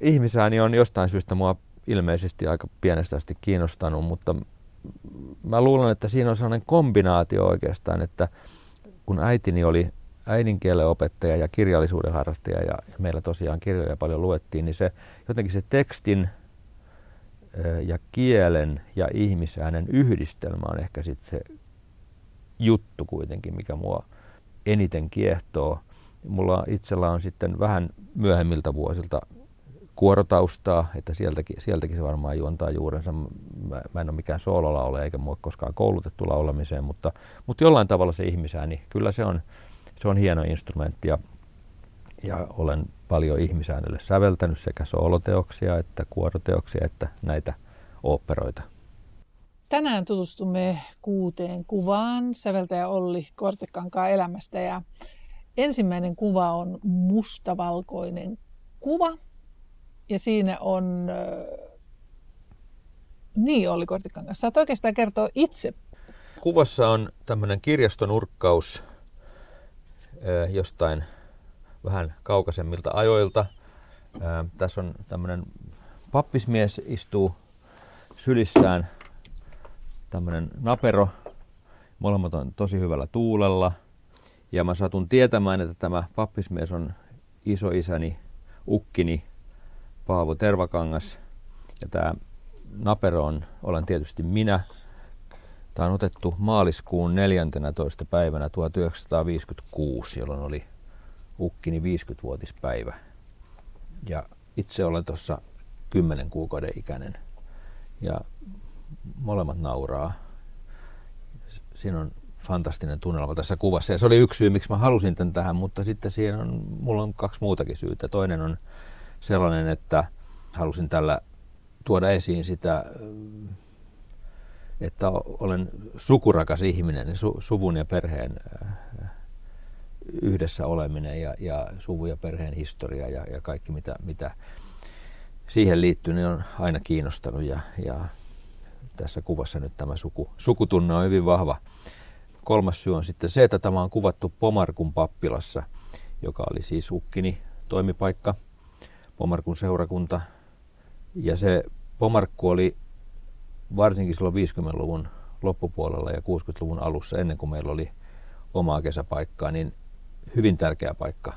Ihmisääni on jostain syystä mua ilmeisesti aika pienestä asti kiinnostanut, mutta mä luulen, että siinä on sellainen kombinaatio oikeastaan, että kun äitini oli äidinkielen opettaja ja kirjallisuuden harrastaja ja meillä tosiaan kirjoja paljon luettiin, niin se jotenkin se tekstin ja kielen ja ihmisäänen yhdistelmä on ehkä sitten se juttu kuitenkin, mikä mua eniten kiehtoo. Mulla itsellä on sitten vähän myöhemmiltä vuosilta kuorotaustaa, että sieltäkin, sieltäkin se varmaan juontaa juurensa. Mä, mä en ole mikään soololaulaja eikä mua koskaan koulutettu laulamiseen, mutta, mutta jollain tavalla se ihmisääni, kyllä se on, se on hieno instrumentti ja, ja olen paljon ihmisäänelle säveltänyt sekä sooloteoksia että kuoroteoksia että näitä oopperoita. Tänään tutustumme kuuteen kuvaan säveltäjä Olli Kortekankaan elämästä ja ensimmäinen kuva on mustavalkoinen kuva ja siinä on, niin Olli Kortekangas, saat oikeastaan kertoa itse. Kuvassa on tämmöinen kirjastonurkkaus jostain vähän kaukaisemmilta ajoilta. Tässä on tämmöinen pappismies istuu sylissään tämmöinen napero. Molemmat on tosi hyvällä tuulella. Ja mä satun tietämään, että tämä pappismies on isoisäni, ukkini Paavo Tervakangas. Ja tämä napero on, olen tietysti minä. Tämä on otettu maaliskuun 14. päivänä 1956, jolloin oli ukkini 50-vuotispäivä. Ja itse olen tuossa 10 kuukauden ikäinen. Ja molemmat nauraa. Siinä on fantastinen tunnelma tässä kuvassa. Ja se oli yksi syy, miksi mä halusin tämän tähän, mutta sitten siihen on, mulla on kaksi muutakin syytä. Toinen on sellainen, että halusin tällä tuoda esiin sitä, että olen sukurakas ihminen, su, suvun ja perheen äh, yhdessä oleminen ja, ja suvun ja perheen historia ja, ja kaikki mitä, mitä siihen liittyy, niin on aina kiinnostanut ja, ja tässä kuvassa nyt tämä suku, sukutunne on hyvin vahva. Kolmas syy on sitten se, että tämä on kuvattu Pomarkun pappilassa, joka oli siis ukkini toimipaikka, Pomarkun seurakunta. Ja se Pomarkku oli varsinkin silloin 50-luvun loppupuolella ja 60-luvun alussa, ennen kuin meillä oli omaa kesäpaikkaa, niin hyvin tärkeä paikka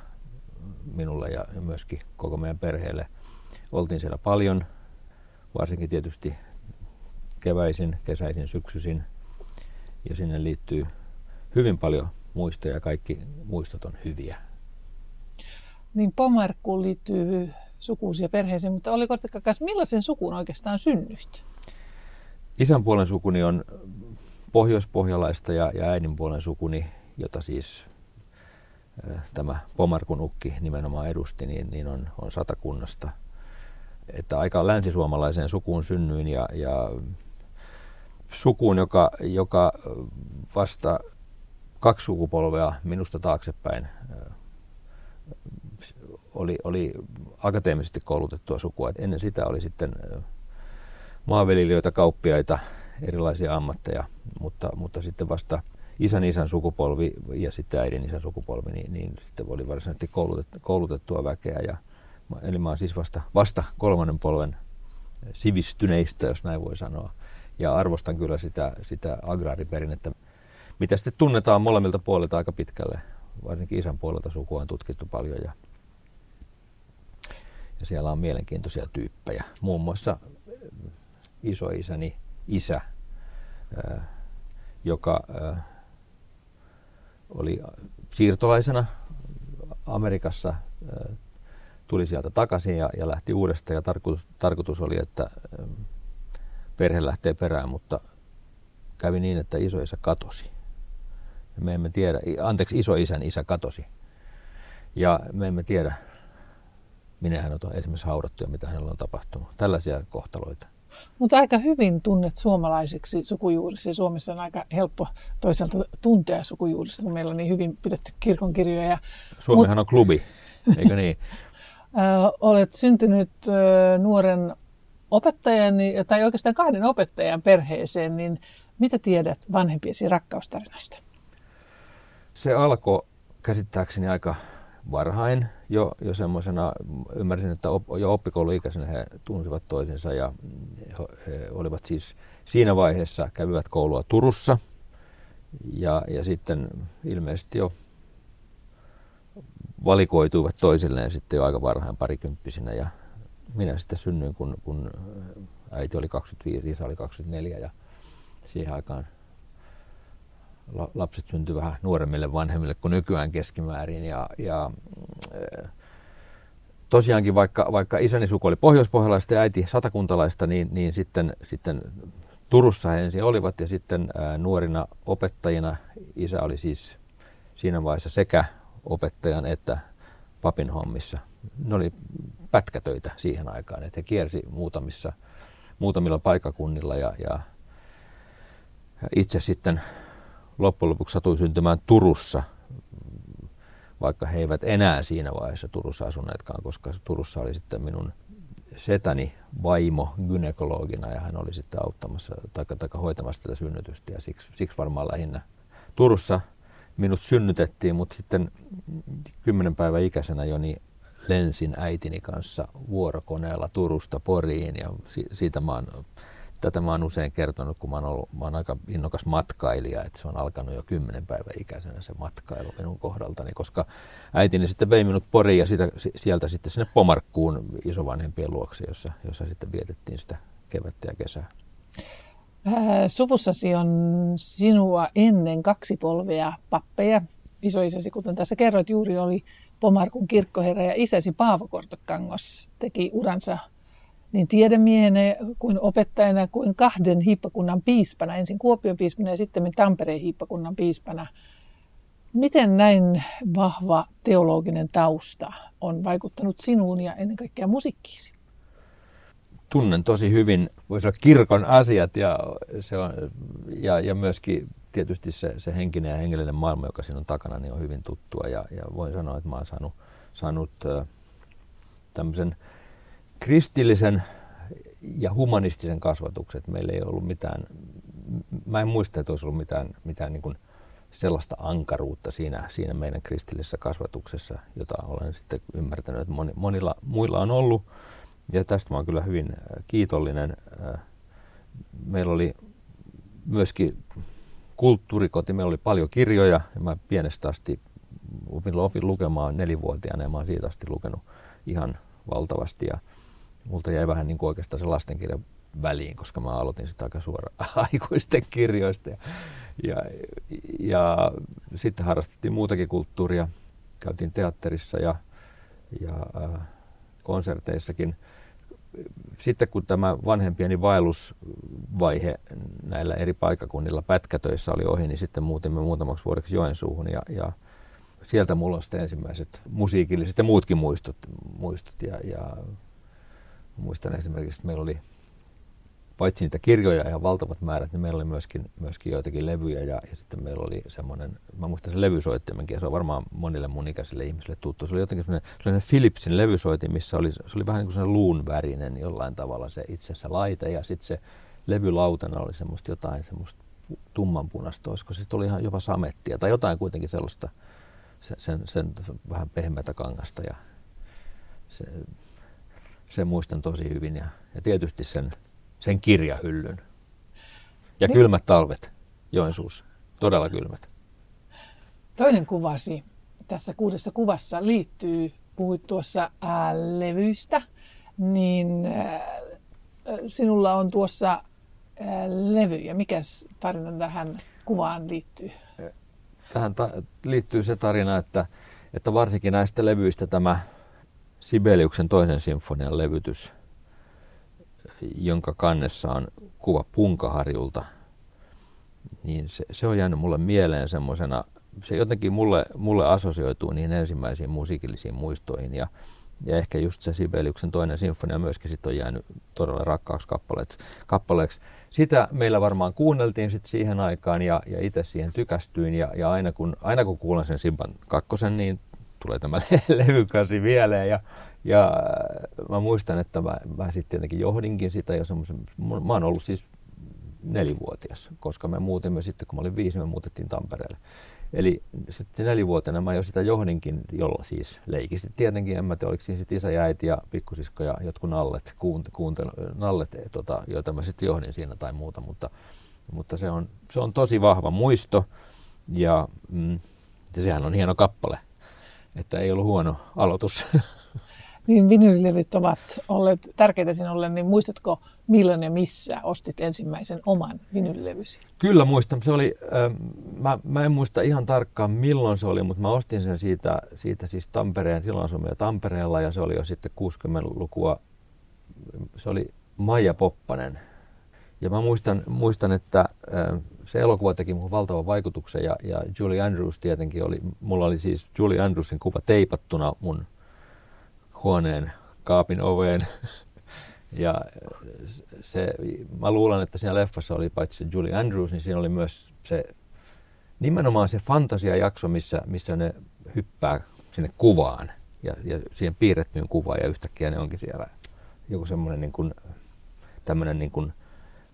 minulle ja myöskin koko meidän perheelle. Oltiin siellä paljon, varsinkin tietysti keväisin, kesäisin, syksyisin. Ja sinne liittyy hyvin paljon muistoja ja kaikki muistot on hyviä. Niin Pomarkkuun liittyy sukuusia perheeseen, mutta oliko Kakas, millaisen sukuun oikeastaan synnyit? Isän puolen sukuni on pohjoispohjalaista ja, ja äidin puolen sukuni, jota siis äh, tämä Pomarkun ukki nimenomaan edusti, niin, niin on, on satakunnasta. Että aika länsisuomalaiseen sukuun synnyin ja, ja sukuun, joka, joka vasta kaksi sukupolvea minusta taaksepäin oli, oli akateemisesti koulutettua sukua. Ennen sitä oli sitten maanviljelijöitä, kauppiaita, erilaisia ammatteja, mutta, mutta sitten vasta isän isän sukupolvi ja sitten äidin isän sukupolvi, niin, niin sitten oli varsinaisesti koulutettua, koulutettua väkeä. Ja, eli mä olen siis vasta, vasta kolmannen polven sivistyneistä, jos näin voi sanoa ja arvostan kyllä sitä, sitä agraariperinnettä, mitä sitten tunnetaan molemmilta puolilta aika pitkälle. Varsinkin isän puolelta sukua on tutkittu paljon ja, ja siellä on mielenkiintoisia tyyppejä. Muun muassa äh, isoisäni isä, äh, joka äh, oli siirtolaisena Amerikassa, tuli sieltä takaisin ja, ja lähti uudestaan ja tarkoitus, tarkoitus oli, että perhe lähtee perään, mutta kävi niin, että isoisä katosi. Me emme tiedä, anteeksi, isoisän isä katosi. Ja me emme tiedä, minne hän on esimerkiksi haudattu ja mitä hänellä on tapahtunut. Tällaisia kohtaloita. Mutta aika hyvin tunnet suomalaiseksi sukujuurissa. Suomessa on aika helppo toisaalta tuntea sukujuurissa, kun meillä on niin hyvin pidetty kirkonkirjoja. Suomihan Mut, on klubi, eikö niin? olet syntynyt nuoren opettajan, tai oikeastaan kahden opettajan perheeseen, niin mitä tiedät vanhempiesi rakkaustarinasta? Se alkoi käsittääkseni aika varhain jo, jo semmoisena, ymmärsin, että op, jo oppikouluikäisenä he tunsivat toisensa ja he, olivat siis siinä vaiheessa, kävivät koulua Turussa ja, ja sitten ilmeisesti jo valikoituivat toisilleen sitten jo aika varhain parikymppisinä ja minä sitten synnyin, kun, kun äiti oli 25, isä oli 24 ja siihen aikaan lapset syntyivät vähän nuoremmille vanhemmille kuin nykyään keskimäärin. Ja, ja eh, tosiaankin vaikka, vaikka isäni suku oli pohjoispohjalaista ja äiti satakuntalaista, niin, niin sitten, sitten Turussa he ensin olivat ja sitten ää, nuorina opettajina isä oli siis siinä vaiheessa sekä opettajan että papin hommissa. Ne oli pätkätöitä siihen aikaan, että he kiersi muutamissa, muutamilla paikakunnilla ja, ja itse sitten loppujen lopuksi satui syntymään Turussa, vaikka he eivät enää siinä vaiheessa Turussa asuneetkaan, koska Turussa oli sitten minun setäni vaimo gynekologina ja hän oli sitten auttamassa tai, tai hoitamassa tätä synnytystä. Ja siksi, siksi varmaan lähinnä Turussa minut synnytettiin, mutta sitten kymmenen päivän ikäisenä jo niin lensin äitini kanssa vuorokoneella Turusta Poriin ja siitä mä oon tätä mä oon usein kertonut, kun mä oon, ollut, mä oon aika innokas matkailija, että se on alkanut jo kymmenen päivän ikäisenä se matkailu minun kohdaltani, koska äitini sitten vei minut Poriin ja sitä, sieltä sitten sinne Pomarkkuun isovanhempien luokse, jossa, jossa sitten vietettiin sitä kevättä ja kesää. Suvussasi on sinua ennen kaksi polvea pappeja. Isoisäsi, kuten tässä kerroit, juuri oli Pomarkun kirkkoherra ja isäsi Paavo Kortokangos teki uransa niin tiedemiehenä kuin opettajana kuin kahden hiippakunnan piispana, ensin Kuopion piispana ja sitten Tampereen hiippakunnan piispana. Miten näin vahva teologinen tausta on vaikuttanut sinuun ja ennen kaikkea musiikkiisi? Tunnen tosi hyvin, voisi olla kirkon asiat ja, se on, ja, ja myöskin tietysti se, se henkinen ja hengellinen maailma, joka siinä on takana, niin on hyvin tuttua. Ja, ja voin sanoa, että mä oon saanut, saanut tämmöisen kristillisen ja humanistisen kasvatuksen. Meillä ei ollut mitään, mä en muista, että olisi ollut mitään, mitään niin kuin sellaista ankaruutta siinä, siinä meidän kristillisessä kasvatuksessa, jota olen sitten ymmärtänyt, että moni, monilla muilla on ollut. Ja tästä mä olen kyllä hyvin äh, kiitollinen. Äh, meillä oli myöskin kulttuurikoti, meillä oli paljon kirjoja ja mä pienestä asti opin, opin lukemaan nelivuotiaana ja mä olen siitä asti lukenut ihan valtavasti. Ja multa jäi vähän niin kuin oikeastaan se lastenkirja väliin, koska mä aloitin sitä aika suoraan aikuisten kirjoista. Ja, ja, ja sitten harrastettiin muutakin kulttuuria. Käytiin teatterissa ja, ja äh, konserteissakin. Sitten kun tämä vanhempieni vaellusvaihe näillä eri paikakunnilla pätkätöissä oli ohi, niin sitten muutimme muutamaksi vuodeksi Joensuuhun ja, ja sieltä mulla on sitten ensimmäiset musiikilliset ja muutkin muistot, muistot ja, ja Muistan esimerkiksi, että meillä oli paitsi niitä kirjoja ja valtavat määrät, niin meillä oli myöskin, myöskin joitakin levyjä ja, ja sitten meillä oli semmoinen, mä muistan sen levysoittimenkin ja se on varmaan monille mun ikäisille ihmisille tuttu. Se oli jotenkin semmoinen, semmoinen Philipsin levysoitin, missä oli, se oli vähän niin kuin semmoinen luun värinen jollain tavalla se itse laite ja sitten se levylautana oli semmoista jotain semmoista tummanpunasta, olisiko se oli ihan jopa samettia tai jotain kuitenkin sellaista, sen, sen, sen vähän pehmeätä kangasta ja se, sen muistan tosi hyvin ja, ja tietysti sen, sen kirjahyllyn. Ja niin. kylmät talvet Joensuussa, todella kylmät. Toinen kuvasi tässä kuudessa kuvassa liittyy, puhuit tuossa ää, levyistä, niin ää, sinulla on tuossa ää, levy ja mikä tarina tähän kuvaan liittyy? Tähän ta- liittyy se tarina, että, että varsinkin näistä levyistä tämä Sibeliuksen toisen sinfonian levytys, jonka kannessa on kuva Punkaharjulta, niin se, se on jäänyt mulle mieleen semmoisena, se jotenkin mulle, mulle asosioituu niihin ensimmäisiin musiikillisiin muistoihin ja, ja ehkä just se Sibeliuksen toinen sinfonia myöskin sit on jäänyt todella rakkaaksi kappaleeksi. Sitä meillä varmaan kuunneltiin sit siihen aikaan ja, ja itse siihen tykästyin ja, ja aina, kun, aina kun kuulen sen Simban kakkosen, niin tulee tämä levykasi mieleen. Ja, ja mä muistan, että mä, mä sitten tietenkin johdinkin sitä jo semmoisen, mä oon ollut siis nelivuotias, koska me muutimme sitten, kun mä olin viisi, me muutettiin Tampereelle. Eli sitten nelivuotena mä jo sitä johdinkin, jolla siis leikisti tietenkin, en mä tiedä, oliko siinä sitten isä ja äiti ja pikkusisko ja jotkut nallet, kuunt, kuuntel, nallet tota, joita mä sitten johdin siinä tai muuta, mutta, mutta se, on, se on tosi vahva muisto. Ja, mm, ja sehän on hieno kappale, että ei ollut huono aloitus. Niin vinylilevyt ovat olleet tärkeitä sinulle, niin muistatko milloin ja missä ostit ensimmäisen oman vinylilevysi? Kyllä muistan. Se oli, äh, mä, mä en muista ihan tarkkaan milloin se oli, mutta mä ostin sen siitä, siitä siis Tampereen, silloin asuin jo Tampereella ja se oli jo sitten 60-lukua. Se oli Maija Poppanen. Ja mä muistan, muistan että äh, se elokuva teki mun valtavan vaikutuksen ja, ja Julie Andrews tietenkin oli, mulla oli siis Julie Andrewsin kuva teipattuna mun huoneen kaapin oveen. Ja se, mä luulen, että siinä leffassa oli paitsi Julie Andrews, niin siinä oli myös se nimenomaan se fantasiajakso, missä, missä ne hyppää sinne kuvaan ja, ja siihen piirrettyyn kuvaan ja yhtäkkiä ne onkin siellä joku semmoinen niin kuin, tämmöinen niin kuin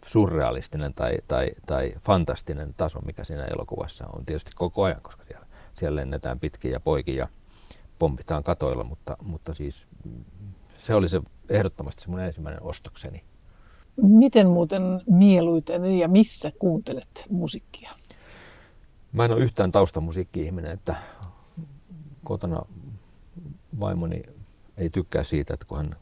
surrealistinen tai, tai, tai fantastinen taso, mikä siinä elokuvassa on tietysti koko ajan, koska siellä, siellä lennetään pitkin ja poikin ja pompitaan katoilla, mutta, mutta siis se oli se ehdottomasti se mun ensimmäinen ostokseni. Miten muuten mieluiten ja missä kuuntelet musiikkia? Mä en ole yhtään taustamusiikki-ihminen, että kotona vaimoni ei tykkää siitä, että kun hän,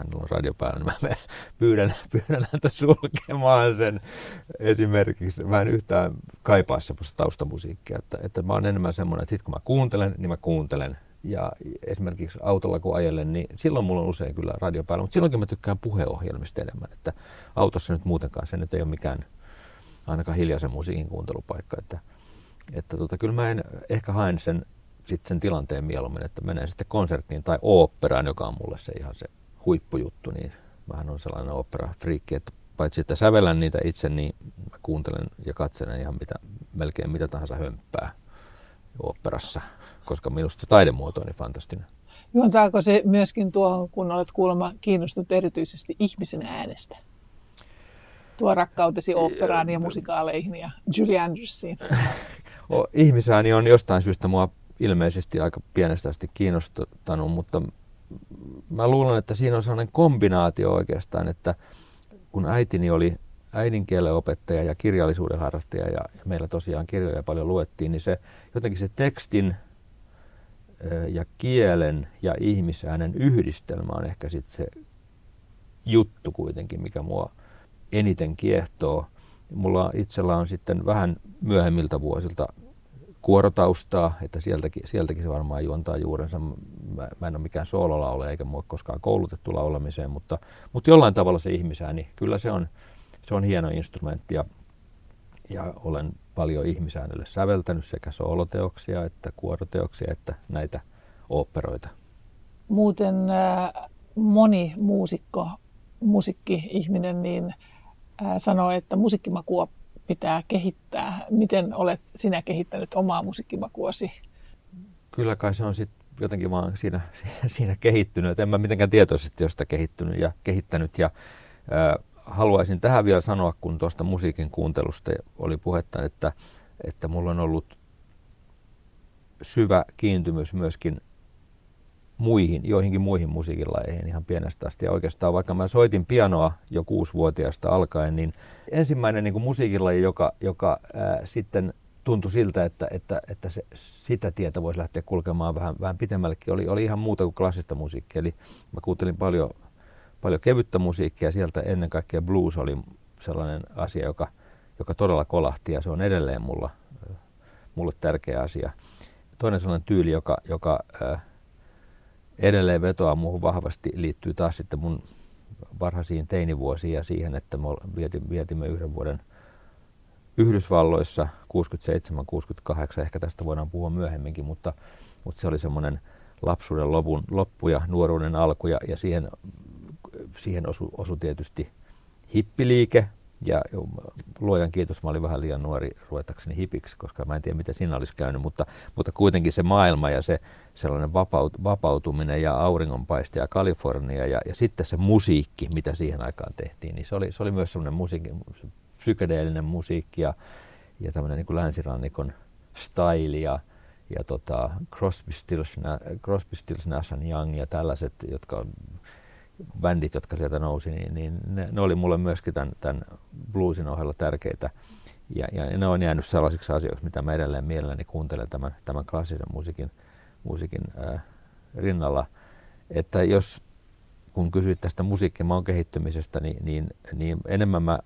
hänellä on radio päällä, niin mä pyydän, pyydän häntä sulkemaan sen esimerkiksi. Mä en yhtään kaipaa semmoista taustamusiikkia, että, että mä oon enemmän semmoinen, että sit kun mä kuuntelen, niin mä kuuntelen ja esimerkiksi autolla kun ajelen, niin silloin mulla on usein kyllä radio päällä, mutta silloinkin mä tykkään puheohjelmista enemmän, että autossa nyt muutenkaan se nyt ei ole mikään ainakaan hiljaisen musiikin kuuntelupaikka, että, että tota, kyllä mä en ehkä haen sen, sit sen tilanteen mieluummin, että menen sitten konserttiin tai oopperaan, joka on mulle se ihan se huippujuttu, niin vähän on sellainen opera-friikki, että paitsi että sävellän niitä itse, niin mä kuuntelen ja katselen ihan mitä, melkein mitä tahansa hömppää oopperassa koska minusta taidemuoto on niin fantastinen. Juontaako se myöskin tuohon, kun olet kuulemma kiinnostunut erityisesti ihmisen äänestä? Tuo rakkautesi oopperaan ja musikaaleihin ja Julie Andersiin. Ihmisääni on jostain syystä mua ilmeisesti aika pienestä asti kiinnostanut, mutta mä luulen, että siinä on sellainen kombinaatio oikeastaan, että kun äitini oli äidinkielen opettaja ja kirjallisuuden harrastaja ja, meillä tosiaan kirjoja paljon luettiin, niin se jotenkin se tekstin ja kielen ja ihmisäänen yhdistelmä on ehkä sitten se juttu kuitenkin, mikä mua eniten kiehtoo. Mulla itsellä on sitten vähän myöhemmiltä vuosilta kuorotaustaa, että sieltäkin, sieltäkin se varmaan juontaa juurensa. Mä, mä en ole mikään soololaulaja eikä mua koskaan koulutettu laulamiseen, mutta, mutta jollain tavalla se ihmisääni, kyllä se on, se on hieno instrumentti ja, ja olen paljon ihmisäänelle säveltänyt sekä sooloteoksia että kuoroteoksia että näitä oopperoita. Muuten äh, moni muusikko, musiikki-ihminen niin äh, sanoo, että musiikkimakua pitää kehittää. Miten olet sinä kehittänyt omaa musiikkimakuasi? Kyllä kai se on sitten jotenkin vaan siinä, siinä kehittynyt. En mä mitenkään tietoisesti sitä kehittynyt ja kehittänyt. Ja, äh, haluaisin tähän vielä sanoa, kun tuosta musiikin kuuntelusta oli puhetta, että, että mulla on ollut syvä kiintymys myöskin muihin, joihinkin muihin musiikilajeihin ihan pienestä asti. Ja oikeastaan vaikka mä soitin pianoa jo kuusivuotiaasta alkaen, niin ensimmäinen niin kuin musiikilaji, joka, joka ää, sitten tuntui siltä, että, että, että se, sitä tietä voisi lähteä kulkemaan vähän, vähän pitemmällekin, oli, oli ihan muuta kuin klassista musiikkia. Eli mä kuuntelin paljon paljon kevyttä musiikkia. Sieltä ennen kaikkea blues oli sellainen asia, joka, joka todella kolahti ja se on edelleen mulla, mulle tärkeä asia. Toinen sellainen tyyli, joka, joka äh, edelleen vetoaa muuhun vahvasti, liittyy taas sitten mun varhaisiin teinivuosiin ja siihen, että me vietimme yhden vuoden Yhdysvalloissa 67-68, ehkä tästä voidaan puhua myöhemminkin, mutta, mutta se oli semmoinen lapsuuden lopun, loppu ja nuoruuden alku ja, ja siihen siihen osui osu tietysti hippiliike, ja luojan kiitos, mä olin vähän liian nuori ruvettakseni hipiksi, koska mä en tiedä, mitä siinä olisi käynyt, mutta, mutta kuitenkin se maailma ja se sellainen vapaut, vapautuminen ja auringonpaiste ja Kalifornia ja, ja sitten se musiikki, mitä siihen aikaan tehtiin, niin se oli, se oli myös sellainen musiikki, psykedeellinen musiikki ja, ja tämmöinen niin kuin länsirannikon Style ja, ja tota Crosby, Stills, Crosby, Stills, Nash Young ja tällaiset, jotka bändit, jotka sieltä nousi, niin, niin ne, ne, oli mulle myöskin tämän, tämän bluesin ohella tärkeitä. Ja, ja ne on jäänyt sellaisiksi asioiksi, mitä mä edelleen mielelläni kuuntelen tämän, tämän klassisen musiikin, musiikin äh, rinnalla. Että jos, kun kysyit tästä musiikkimaan kehittymisestä, niin, niin, niin enemmän mä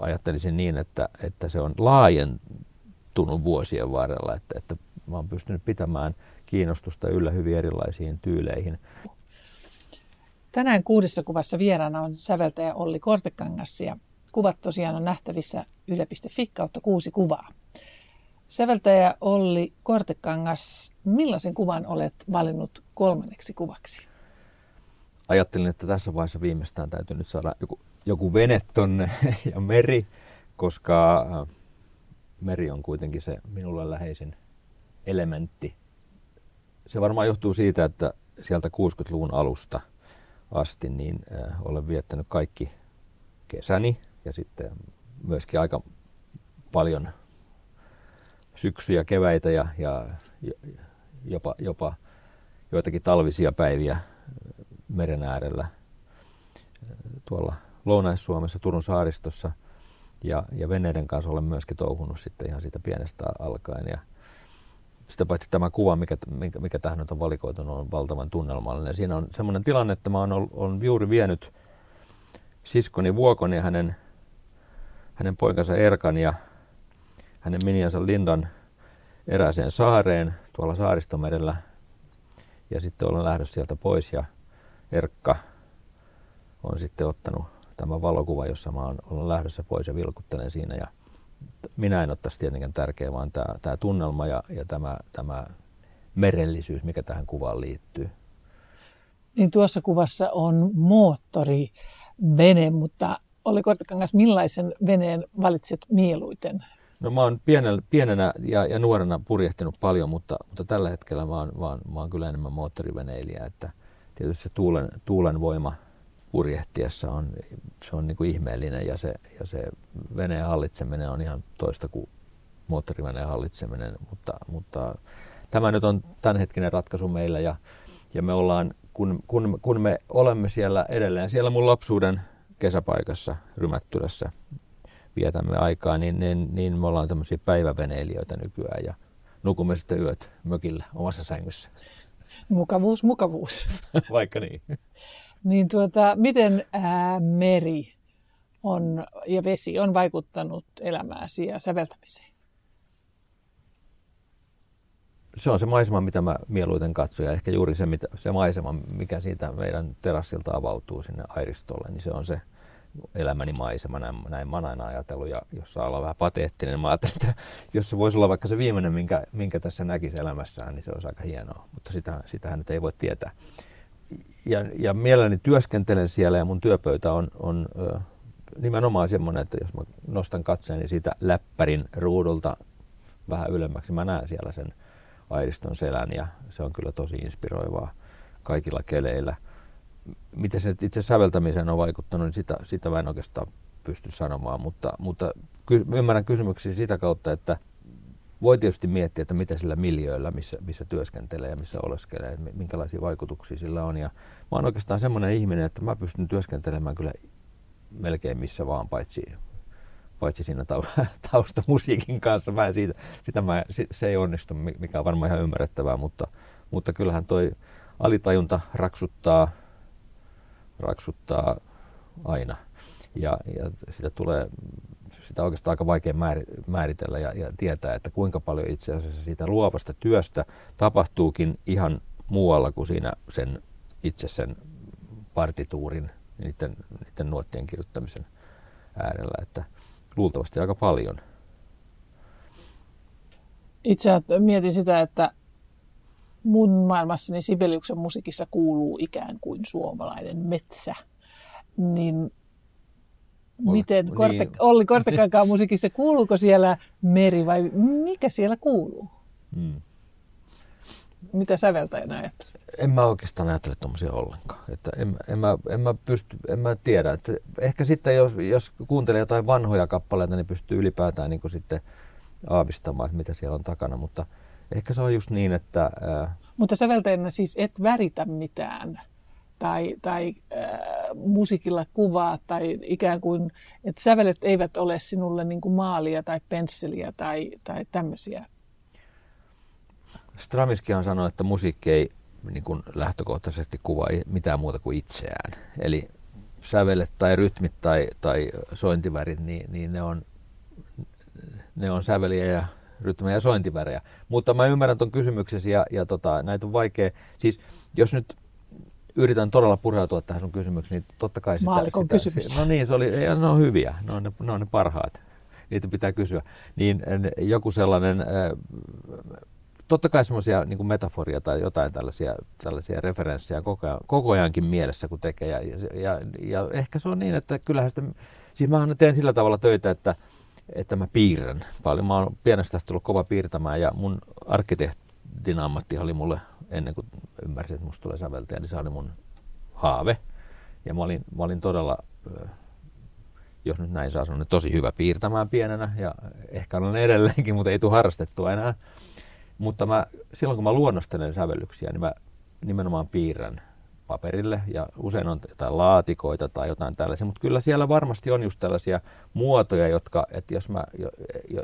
ajattelisin niin, että, että se on laajentunut vuosien varrella, että, että mä oon pystynyt pitämään kiinnostusta yllä hyvin erilaisiin tyyleihin. Tänään kuudessa kuvassa vieraana on säveltäjä Olli Kortekangas ja kuvat tosiaan on nähtävissä yle.fi kautta kuusi kuvaa. Säveltäjä Olli Kortekangas, millaisen kuvan olet valinnut kolmanneksi kuvaksi? Ajattelin, että tässä vaiheessa viimeistään täytyy nyt saada joku, joku vene tonne ja meri, koska äh, meri on kuitenkin se minulle läheisin elementti. Se varmaan johtuu siitä, että sieltä 60-luvun alusta – asti, niin äh, olen viettänyt kaikki kesäni ja sitten myöskin aika paljon syksyjä, keväitä ja, ja jopa, jopa joitakin talvisia päiviä äh, meren äärellä äh, tuolla Lounais-Suomessa, Turun saaristossa. Ja, ja veneiden kanssa olen myöskin touhunut sitten ihan siitä pienestä alkaen. Ja sitä paitsi tämä kuva, mikä, mikä, mikä tähän nyt on valikoitunut, on valtavan tunnelmallinen. Siinä on semmoinen tilanne, että mä oon, on juuri vienyt siskoni Vuokon ja hänen, hänen poikansa Erkan ja hänen miniansa Lindan erääseen saareen tuolla saaristomerellä. Ja sitten olen lähdössä sieltä pois ja Erkka on sitten ottanut tämän valokuva, jossa mä olen lähdössä pois ja vilkuttelen siinä. Ja minä en ottaisi tietenkään tärkeä, vaan tämä, tämä tunnelma ja, ja tämä, tämä merellisyys, mikä tähän kuvaan liittyy. Niin tuossa kuvassa on moottorivene, mutta Olli Kortekangas, millaisen veneen valitset mieluiten? No mä oon pienenä, pienenä ja, ja, nuorena purjehtinut paljon, mutta, mutta tällä hetkellä mä oon, mä, oon, mä oon kyllä enemmän moottoriveneilijä. Että tietysti se tuulen, tuulen voima purjehtiessa on, se on niin kuin ihmeellinen ja se, ja se veneen hallitseminen on ihan toista kuin moottoriveneen hallitseminen, mutta, mutta tämä nyt on tämänhetkinen ratkaisu meillä ja, ja me ollaan, kun, kun, kun me olemme siellä edelleen, siellä mun lapsuuden kesäpaikassa Rymättylässä vietämme aikaa, niin, niin, niin me ollaan tämmöisiä päiväveneilijöitä nykyään ja nukumme sitten yöt mökillä omassa sängyssä. Mukavuus, mukavuus. Vaikka niin. Niin tuota, miten ää, meri on, ja vesi on vaikuttanut elämääsi ja säveltämiseen? Se on se maisema, mitä mä mieluiten katson ja ehkä juuri se, mitä, se maisema, mikä siitä meidän terassilta avautuu sinne airistolle, niin se on se elämäni maisema, näin, näin mä oon aina ajatellut, ja jos saa olla vähän pateettinen, mä ajattelin, että jos se voisi olla vaikka se viimeinen, minkä, minkä tässä näkisi elämässään, niin se olisi aika hienoa, mutta sitä, sitähän nyt ei voi tietää ja, ja mielelläni työskentelen siellä ja mun työpöytä on, on nimenomaan semmoinen, että jos mä nostan katseeni siitä läppärin ruudulta vähän ylemmäksi, mä näen siellä sen airiston selän ja se on kyllä tosi inspiroivaa kaikilla keleillä. Miten se itse säveltämiseen on vaikuttanut, niin sitä, sitä mä en oikeastaan pysty sanomaan, mutta, mutta ky- ymmärrän kysymyksiä sitä kautta, että voi tietysti miettiä, että mitä sillä miljöillä, missä, missä työskentelee ja missä oleskelee, minkälaisia vaikutuksia sillä on. Ja mä oon oikeastaan semmoinen ihminen, että mä pystyn työskentelemään kyllä melkein missä vaan, paitsi, paitsi siinä taustamusiikin kanssa. Mä siitä, sitä mä, se ei onnistu, mikä on varmaan ihan ymmärrettävää, mutta, mutta kyllähän toi alitajunta raksuttaa, raksuttaa aina. Ja, ja sitä tulee sitä oikeastaan aika vaikea määritellä ja, ja tietää, että kuinka paljon itse asiassa siitä luovasta työstä tapahtuukin ihan muualla kuin siinä sen itse sen partituurin, niiden, niiden nuottien kirjoittamisen äärellä, että luultavasti aika paljon. Itse mietin sitä, että mun maailmassani Sibeliuksen musiikissa kuuluu ikään kuin suomalainen metsä, niin Miten Korte, niin. Olli Kortekankaan musiikissa, kuuluuko siellä meri vai mikä siellä kuuluu? Hmm. Mitä säveltäjänä ajattelet? En mä oikeastaan ajattele tuommoisia ollenkaan. Että en, en, mä, en, mä pysty, en mä tiedä. Että ehkä sitten jos, jos kuuntelee jotain vanhoja kappaleita, niin pystyy ylipäätään niin sitten aavistamaan, että mitä siellä on takana, mutta ehkä se on just niin, että... Ää... Mutta säveltäjänä siis et väritä mitään tai, tai äh, musiikilla kuvaa tai ikään kuin, että sävelet eivät ole sinulle niin kuin maalia tai pensseliä tai, tai tämmöisiä? Stramiski on sanonut, että musiikki ei niin kuin lähtökohtaisesti kuvaa mitään muuta kuin itseään. Eli sävelet tai rytmit tai, tai sointivärit, niin, niin ne, on, ne on säveliä ja rytmejä ja sointivärejä. Mutta mä ymmärrän tuon kysymyksesi ja, ja tota, näitä on vaikea. Siis jos nyt yritän todella pureutua tähän sun kysymykseen, niin totta kai sitä... Maalikon sitä, kysymys. No niin, se oli, ja ne on hyviä, ne on ne, ne, on ne parhaat. Niitä pitää kysyä. Niin joku sellainen, totta kai semmoisia niin metaforia tai jotain tällaisia, tällaisia referenssejä koko, ajan, koko ajankin mielessä, kun tekee. Ja, ja, ja, ehkä se on niin, että kyllähän sitä, siis mä teen sillä tavalla töitä, että, että mä piirrän paljon. Mä oon pienestä asti tullut kova piirtämään ja mun arkkitehdin ammatti oli mulle ennen kuin ymmärsin, että musta tulee säveltäjä, niin se oli mun haave. Ja mä olin, mä olin todella, jos nyt näin saa sanoa, niin tosi hyvä piirtämään pienenä ja ehkä olen edelleenkin, mutta ei tule harrastettua enää. Mutta mä, silloin kun mä luonnostelen sävellyksiä, niin mä nimenomaan piirrän paperille ja usein on jotain laatikoita tai jotain tällaisia, mutta kyllä siellä varmasti on just tällaisia muotoja, jotka, että jos mä,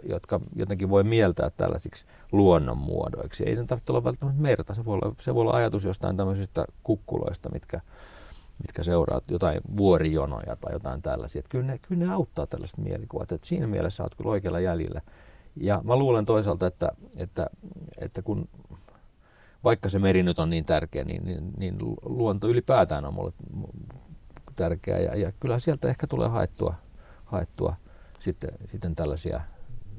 jotka jotenkin voi mieltää tällaisiksi luonnonmuodoiksi. Ei ne tarvitse olla välttämättä merta, se voi olla, se voi olla ajatus jostain tämmöisistä kukkuloista, mitkä, mitkä seuraa jotain vuorijonoja tai jotain tällaisia. Että kyllä, ne, kyllä ne auttaa tällaiset mielikuvat, että siinä mielessä olet kyllä oikealla jäljellä. Ja mä luulen toisaalta, että, että, että kun vaikka se meri nyt on niin tärkeä, niin, niin, niin luonto ylipäätään on mulle tärkeä. Ja, ja kyllä sieltä ehkä tulee haettua, haettua sitten, sitten tällaisia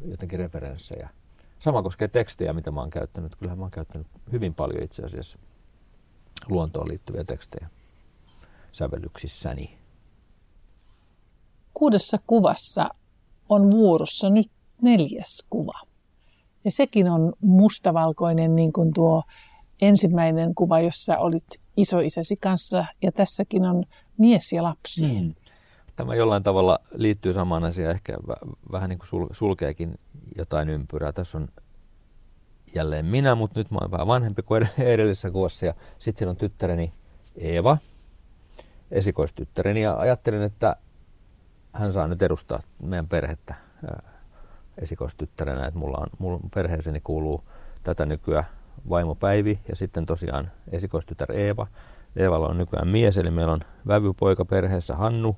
jotenkin referenssejä. Sama koskee tekstejä, mitä mä oon käyttänyt. Kyllähän mä oon käyttänyt hyvin paljon itse asiassa luontoon liittyviä tekstejä sävellyksissäni. Kuudessa kuvassa on vuorossa nyt neljäs kuva. Ja sekin on mustavalkoinen niin kuin tuo ensimmäinen kuva, jossa olit isoisäsi kanssa ja tässäkin on mies ja lapsi. Mm. Tämä jollain tavalla liittyy samaan asiaan, ehkä vähän niin kuin sulkeekin jotain ympyrää. Tässä on jälleen minä, mutta nyt mä oon vähän vanhempi kuin edellisessä kuvassa ja sitten siinä on tyttäreni Eeva, esikoistyttäreni ja ajattelin, että hän saa nyt edustaa meidän perhettä esikoistyttärenä, että mulla on, mulla perheeseeni kuuluu tätä nykyään vaimo Päivi ja sitten tosiaan esikoistytär Eeva. Eevalla on nykyään mies, eli meillä on vävypoika perheessä Hannu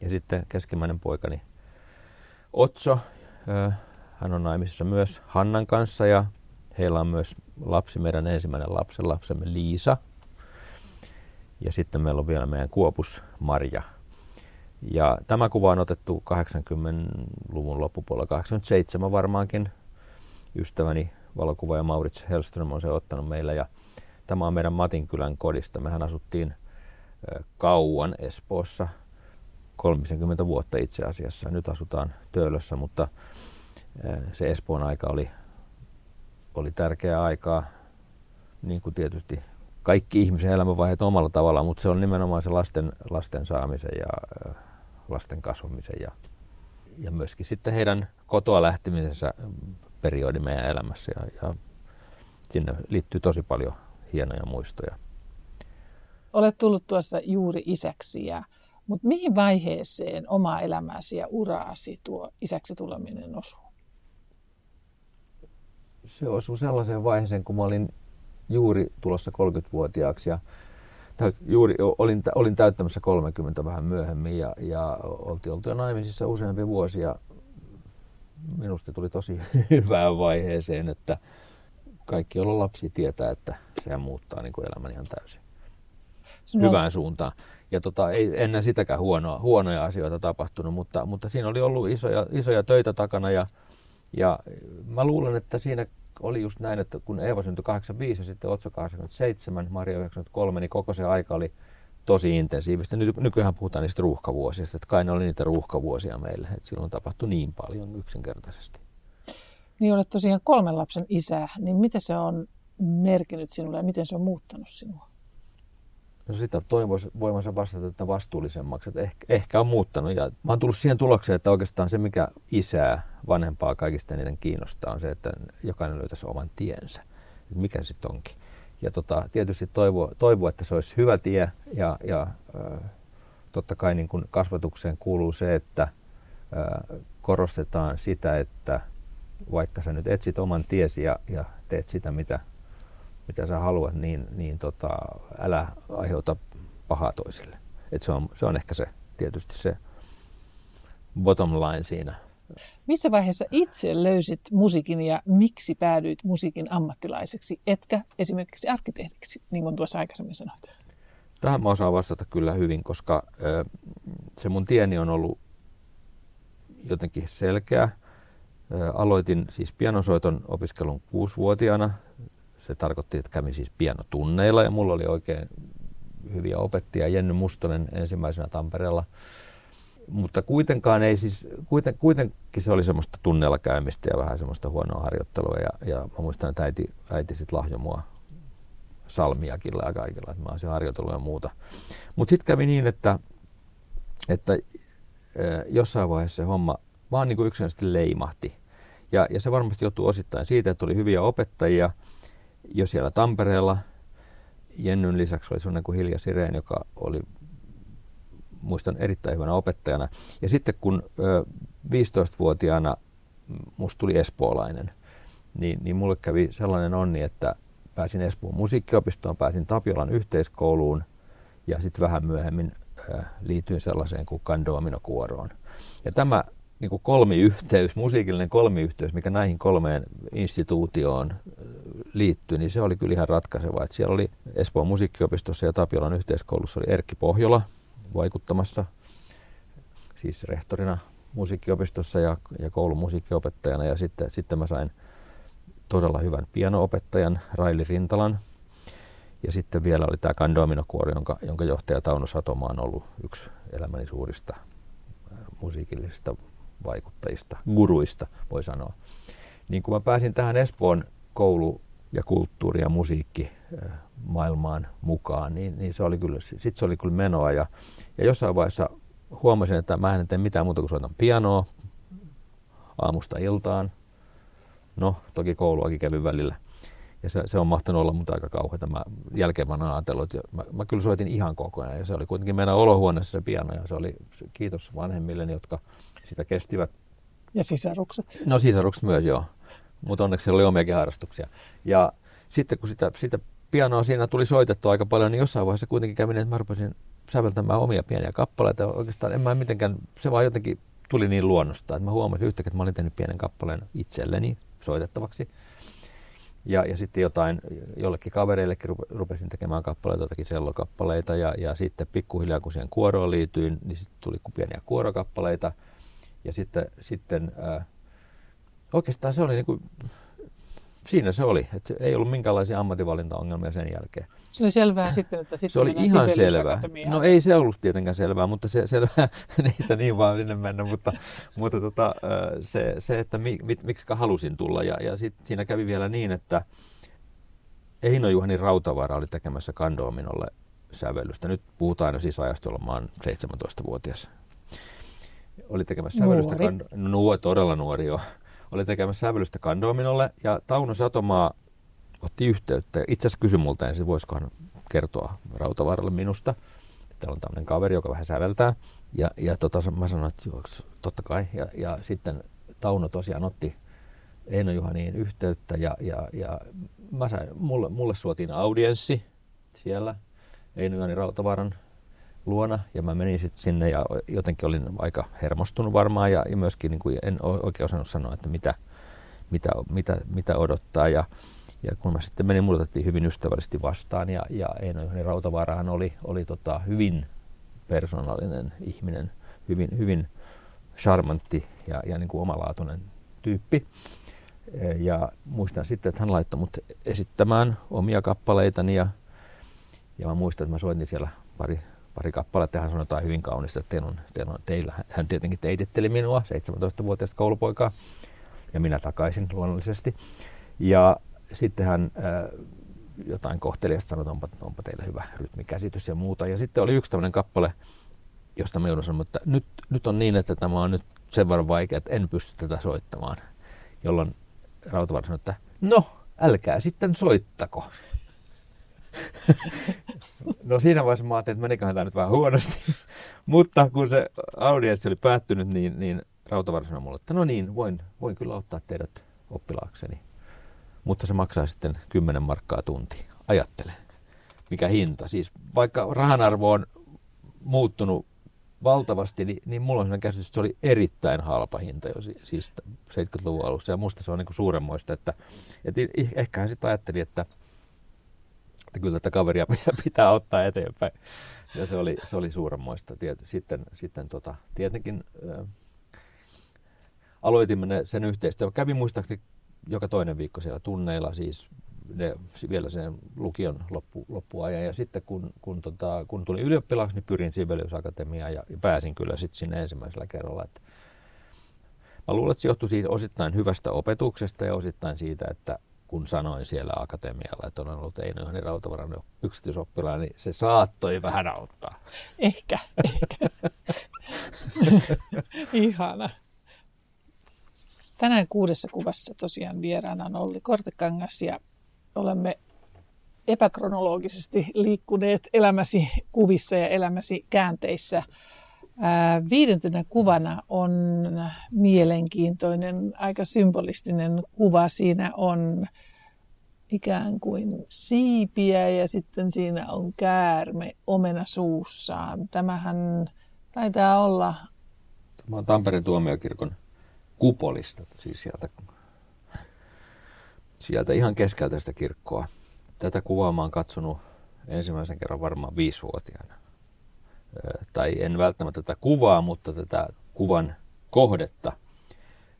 ja sitten keskimmäinen poikani Otso. Hän on naimisissa myös Hannan kanssa ja heillä on myös lapsi, meidän ensimmäinen lapsen lapsemme Liisa. Ja sitten meillä on vielä meidän kuopus Marja. Ja tämä kuva on otettu 80-luvun loppupuolella, 87 varmaankin. Ystäväni valokuvaaja Maurits Hellström on se ottanut meillä ja tämä on meidän Matinkylän kodista. Mehän asuttiin kauan Espoossa, 30 vuotta itse asiassa. Nyt asutaan Töölössä, mutta se Espoon aika oli, oli tärkeää aikaa, niin kuin tietysti kaikki ihmisen elämänvaiheet omalla tavalla, mutta se on nimenomaan se lasten, lasten saamisen ja lasten kasvamisen ja, ja myöskin sitten heidän kotoa lähtemisensä periodi meidän elämässä ja, ja sinne liittyy tosi paljon hienoja muistoja. Olet tullut tuossa juuri isäksi, ja, mutta mihin vaiheeseen oma elämäsi ja uraasi tuo isäksi tuleminen osuu? Se osui sellaiseen vaiheeseen, kun mä olin juuri tulossa 30-vuotiaaksi ja täyt, juuri olin, olin täyttämässä 30 vähän myöhemmin ja, ja oltiin oltu jo naimisissa useampia vuosia minusta tuli tosi hyvään vaiheeseen, että kaikki, joilla on lapsi, tietää, että se muuttaa niin kuin elämän ihan täysin Sinun... hyvään suuntaan. Ja tota, ei ennen sitäkään huonoa, huonoja asioita tapahtunut, mutta, mutta siinä oli ollut isoja, isoja töitä takana ja, ja mä luulen, että siinä oli just näin, että kun Eeva syntyi 85 ja sitten Otso 87, Maria 93, niin koko se aika oli tosi intensiivistä. Ny- nykyään puhutaan niistä ruuhkavuosista, että kai ne oli niitä ruuhkavuosia meille, että silloin tapahtui niin paljon yksinkertaisesti. Niin olet tosiaan kolmen lapsen isä, niin mitä se on merkinnyt sinulle ja miten se on muuttanut sinua? No sitä toivoisi voimansa vastata että vastuullisemmaksi, että ehkä, ehkä on muuttanut. Ja mä oon tullut siihen tulokseen, että oikeastaan se, mikä isää, vanhempaa kaikista eniten kiinnostaa, on se, että jokainen löytäisi oman tiensä. Että mikä se sitten onkin. Ja tota, tietysti toivoa, toivo, että se olisi hyvä tie ja, ja totta kai niin kun kasvatukseen kuuluu se, että korostetaan sitä, että vaikka sä nyt etsit oman tiesi ja, ja teet sitä, mitä mitä sä haluat, niin, niin tota, älä aiheuta pahaa toisille. Et se, on, se on ehkä se tietysti se bottom line siinä. Missä vaiheessa itse löysit musiikin ja miksi päädyit musiikin ammattilaiseksi, etkä esimerkiksi arkkitehdiksi, niin kuin tuossa aikaisemmin sanoit? Tähän mä osaan vastata kyllä hyvin, koska se mun tieni on ollut jotenkin selkeä. Aloitin siis pianosoiton opiskelun kuusivuotiaana se tarkoitti, että kävin siis pianotunneilla ja mulla oli oikein hyviä opettajia. Jenny Mustonen ensimmäisenä Tampereella. Mutta kuitenkaan ei siis, kuiten, kuitenkin se oli semmoista tunneilla käymistä ja vähän semmoista huonoa harjoittelua. Ja, ja mä muistan, että äiti, äiti sitten lahjoi mua salmiakilla ja kaikilla, että mä olisin harjoitellut ja muuta. Mutta sitten kävi niin, että, että jossain vaiheessa se homma vaan niin kuin yksinkertaisesti leimahti. Ja, ja se varmasti johtuu osittain siitä, että oli hyviä opettajia – jo siellä Tampereella. Jennyn lisäksi oli sellainen kuin Hilja Sireen, joka oli muistan erittäin hyvänä opettajana. Ja sitten kun ö, 15-vuotiaana musta tuli espoolainen, niin, niin mulle kävi sellainen onni, että pääsin Espoon musiikkiopistoon, pääsin Tapiolan yhteiskouluun ja sitten vähän myöhemmin liityin sellaiseen kuin Kandoamino-kuoroon. Ja tämä niin kuin kolmiyhteys, musiikillinen kolmiyhteys, mikä näihin kolmeen instituutioon liittyy, niin se oli kyllä ihan ratkaiseva. Että siellä oli Espoon musiikkiopistossa ja Tapiolan yhteiskoulussa oli Erkki Pohjola vaikuttamassa, siis rehtorina musiikkiopistossa ja, ja koulun musiikkiopettajana. Ja sitten, sitten mä sain todella hyvän pianoopettajan Raili Rintalan. Ja sitten vielä oli tämä Kandoamino-kuori, jonka, jonka johtaja Tauno Satoma on ollut yksi elämäni suurista musiikillisista vaikuttajista, guruista voi sanoa. Niin kun mä pääsin tähän Espoon koulu- ja kulttuuri- ja musiikki maailmaan mukaan, niin, niin se oli kyllä, sit se oli kyllä menoa. Ja, ja jossain vaiheessa huomasin, että mä en tee mitään muuta kuin soitan pianoa aamusta iltaan. No, toki kouluakin kävin välillä. Ja se, se on mahtanut olla mutta aika kauheata. Mä jälkeen mä oon ajatellut, että mä, mä, kyllä soitin ihan koko ajan. Ja se oli kuitenkin meidän olohuoneessa se piano. Ja se oli kiitos vanhemmilleni, jotka sitä kestivät. Ja sisarukset. No sisarukset myös, joo. Mutta onneksi siellä oli omiakin harrastuksia. Ja sitten kun sitä, sitä pianoa siinä tuli soitettua aika paljon, niin jossain vaiheessa kuitenkin kävi niin, että mä rupesin säveltämään omia pieniä kappaleita. Oikeastaan en mä mitenkään, se vaan jotenkin tuli niin luonnosta, että mä huomasin yhtäkkiä, että mä olin tehnyt pienen kappaleen itselleni soitettavaksi. Ja, ja sitten jotain, jollekin kavereillekin rupesin tekemään kappaleita, jotakin sellokappaleita ja, ja sitten pikkuhiljaa kun siihen kuoroon liityin, niin sitten tuli pieniä kuorokappaleita – ja sitten, sitten ää, oikeastaan se oli niin kuin, siinä se oli, että ei ollut minkäänlaisia ammatinvalintaongelmia sen jälkeen. Se oli selvää sitten, että sitten Se oli ihan selvää. No ei se ollut tietenkään selvää, mutta se selvää, niistä niin vaan sinne mennä, mutta, mutta tota, se, se, että mi, mit, miksi halusin tulla. Ja, ja sit siinä kävi vielä niin, että Eino Juhani Rautavaara oli tekemässä Kandoominolle sävellystä. Nyt puhutaan jo siis ajasta, jolloin mä oon 17-vuotias oli tekemässä sävellystä, nuori. Kando, nuo, todella nuori jo, oli tekemässä sävellystä Kandominolle ja Tauno Satomaa otti yhteyttä. Itse asiassa kysyi multa ensin, voisikohan kertoa Rautavaaralle minusta. Täällä on tämmöinen kaveri, joka vähän säveltää. Ja, ja tota, mä sanoin, että joo, totta kai. Ja, ja sitten Tauno tosiaan otti Eino Juhaniin yhteyttä ja, ja, ja mä sain, mulle, mulle suotiin audienssi siellä Eino Juhani Rautavaaran luona ja mä menin sitten sinne ja jotenkin olin aika hermostunut varmaan ja, myöskin niin kuin en oikein osannut sanoa, että mitä, mitä, mitä, mitä odottaa ja, ja kun mä sitten menin, mulle otettiin hyvin ystävällisesti vastaan ja, ja Eino Juhani Rautavaarahan oli, oli tota hyvin persoonallinen ihminen, hyvin, hyvin charmantti ja, ja niin kuin omalaatuinen tyyppi. Ja muistan sitten, että hän laittoi mut esittämään omia kappaleitani ja, ja mä muistan, että mä soitin siellä pari pari kappaletta. Hän sanoi jotain hyvin kaunista, että teillä on, teillä on, teillä. Hän tietenkin teititteli minua, 17-vuotiaasta koulupoikaa, ja minä takaisin luonnollisesti. Ja sitten hän äh, jotain kohteliasta sanoi, että onpa, onpa teillä hyvä rytmikäsitys ja muuta. Ja sitten oli yksi tämmöinen kappale, josta me joudun sanoa, että nyt, nyt on niin, että tämä on nyt sen verran vaikea, että en pysty tätä soittamaan. Jolloin Rautavaara sanoi, että no, älkää sitten soittako. No siinä vaiheessa mä ajattelin, että meniköhän tämä nyt vähän huonosti. Mutta kun se audienssi oli päättynyt, niin, niin Rautavaara sanoi mulle, että no niin, voin, voin kyllä ottaa teidät oppilaakseni. Mutta se maksaa sitten 10 markkaa tunti. Ajattele, mikä hinta. Siis vaikka rahan arvo on muuttunut valtavasti, niin, niin mulla on sellainen käsitys, että se oli erittäin halpa hinta jo siis 70-luvun alussa. Ja musta se on niin kuin suuremmoista, että, että ehkä hän sitten ajatteli, että, että kyllä tätä kaveria pitää ottaa eteenpäin. Ja se oli, se oli suuremmoista. Sitten, sitten tota, tietenkin äh, aloitimme ne, sen yhteistyön. Kävin muistaakseni joka toinen viikko siellä tunneilla, siis ne, vielä sen lukion loppu, loppuajan. Ja sitten kun, kun, tota, kun tuli ylioppilaaksi, niin pyrin Sibelius-akatemiaan ja, ja pääsin kyllä sitten sinne ensimmäisellä kerralla. Että mä luulen, että se johtui siitä osittain hyvästä opetuksesta ja osittain siitä, että kun sanoin siellä akatemialla, että olen ollut Eino Johani Rautavaran yksityisoppilaan, niin se saattoi vähän auttaa. Ehkä, ehkä. Ihana. Tänään kuudessa kuvassa tosiaan vieraana on Olli Kortekangas ja olemme epäkronologisesti liikkuneet elämäsi kuvissa ja elämäsi käänteissä. Viidentenä kuvana on mielenkiintoinen, aika symbolistinen kuva. Siinä on ikään kuin siipiä ja sitten siinä on käärme omena suussaan. Tämähän taitaa olla... Tämä on Tampereen tuomiokirkon kupolista, siis sieltä, sieltä ihan keskeltä sitä kirkkoa. Tätä kuvaa mä oon katsonut ensimmäisen kerran varmaan viisivuotiaana. Tai en välttämättä tätä kuvaa, mutta tätä kuvan kohdetta.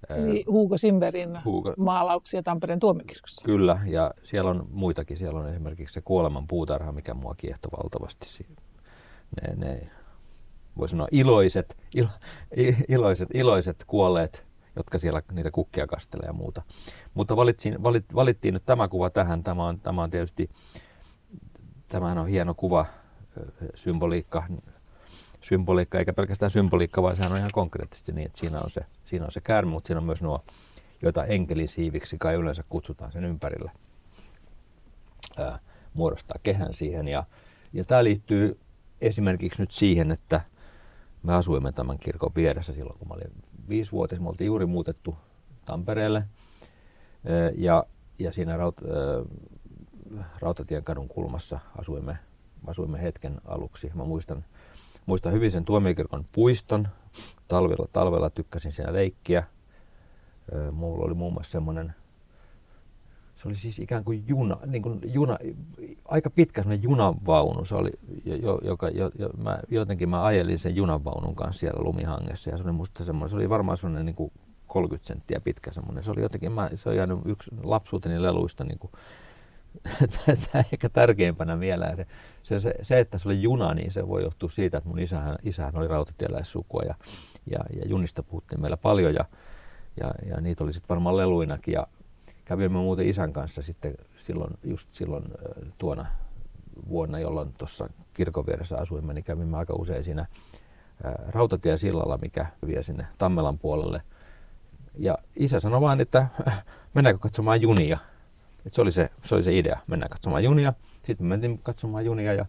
Eli Hugo Simberin Hugo. maalauksia Tampereen tuomikirkossa. Kyllä, ja siellä on muitakin. Siellä on esimerkiksi se kuoleman puutarha, mikä mua kiehtoi valtavasti. Ne, ne voi sanoa iloiset, ilo, iloiset, iloiset kuolleet jotka siellä niitä kukkia kastelee ja muuta. Mutta valitsin, valit, valittiin nyt tämä kuva tähän. Tämä on, tämä on tietysti, tämähän on hieno kuva, symboliikka, symboliikka, eikä pelkästään symboliikka, vaan sehän on ihan konkreettisesti niin, että siinä on se, siinä on se käärme, mutta siinä on myös nuo, joita enkelisiiviksi kai yleensä kutsutaan sen ympärillä, ää, muodostaa kehän siihen. Ja, ja tämä liittyy esimerkiksi nyt siihen, että me asuimme tämän kirkon vieressä silloin, kun mä olin viisivuotias. Me oltiin juuri muutettu Tampereelle ja, ja siinä raut, Rautatien kadun kulmassa asuimme, asuimme hetken aluksi. Mä muistan, muistan hyvin sen tuomiokirkon puiston. Talvella, talvella tykkäsin siellä leikkiä. Mulla oli muun muassa semmoinen se oli siis ikään kuin juna, niin kuin juna aika pitkä semmoinen junavaunu, se oli, jo, joka, jo, jo, mä, jotenkin mä ajelin sen junavaunun kanssa siellä lumihangessa ja se oli musta semmoinen, se oli varmaan semmoinen niin kuin 30 senttiä pitkä semmoinen, se oli jotenkin, mä, se on jäänyt yksi lapsuuteni leluista niin kuin, ehkä tärkeimpänä vielä. Se, se, se, se, että se oli juna, niin se voi johtua siitä, että mun isähän, isähän oli rautatieläissukua ja, ja, ja junista puhuttiin meillä paljon ja, ja, ja niitä oli sitten varmaan leluinakin. Ja, kävimme muuten isän kanssa sitten silloin, just silloin tuona vuonna, jolloin tuossa kirkon vieressä asuimme, niin kävimme aika usein siinä rautatiesillalla, mikä vie sinne Tammelan puolelle. Ja isä sanoi vaan, että mennäänkö katsomaan junia. Et se, oli se, se oli se idea, mennään katsomaan junia. Sitten me mentiin katsomaan junia ja,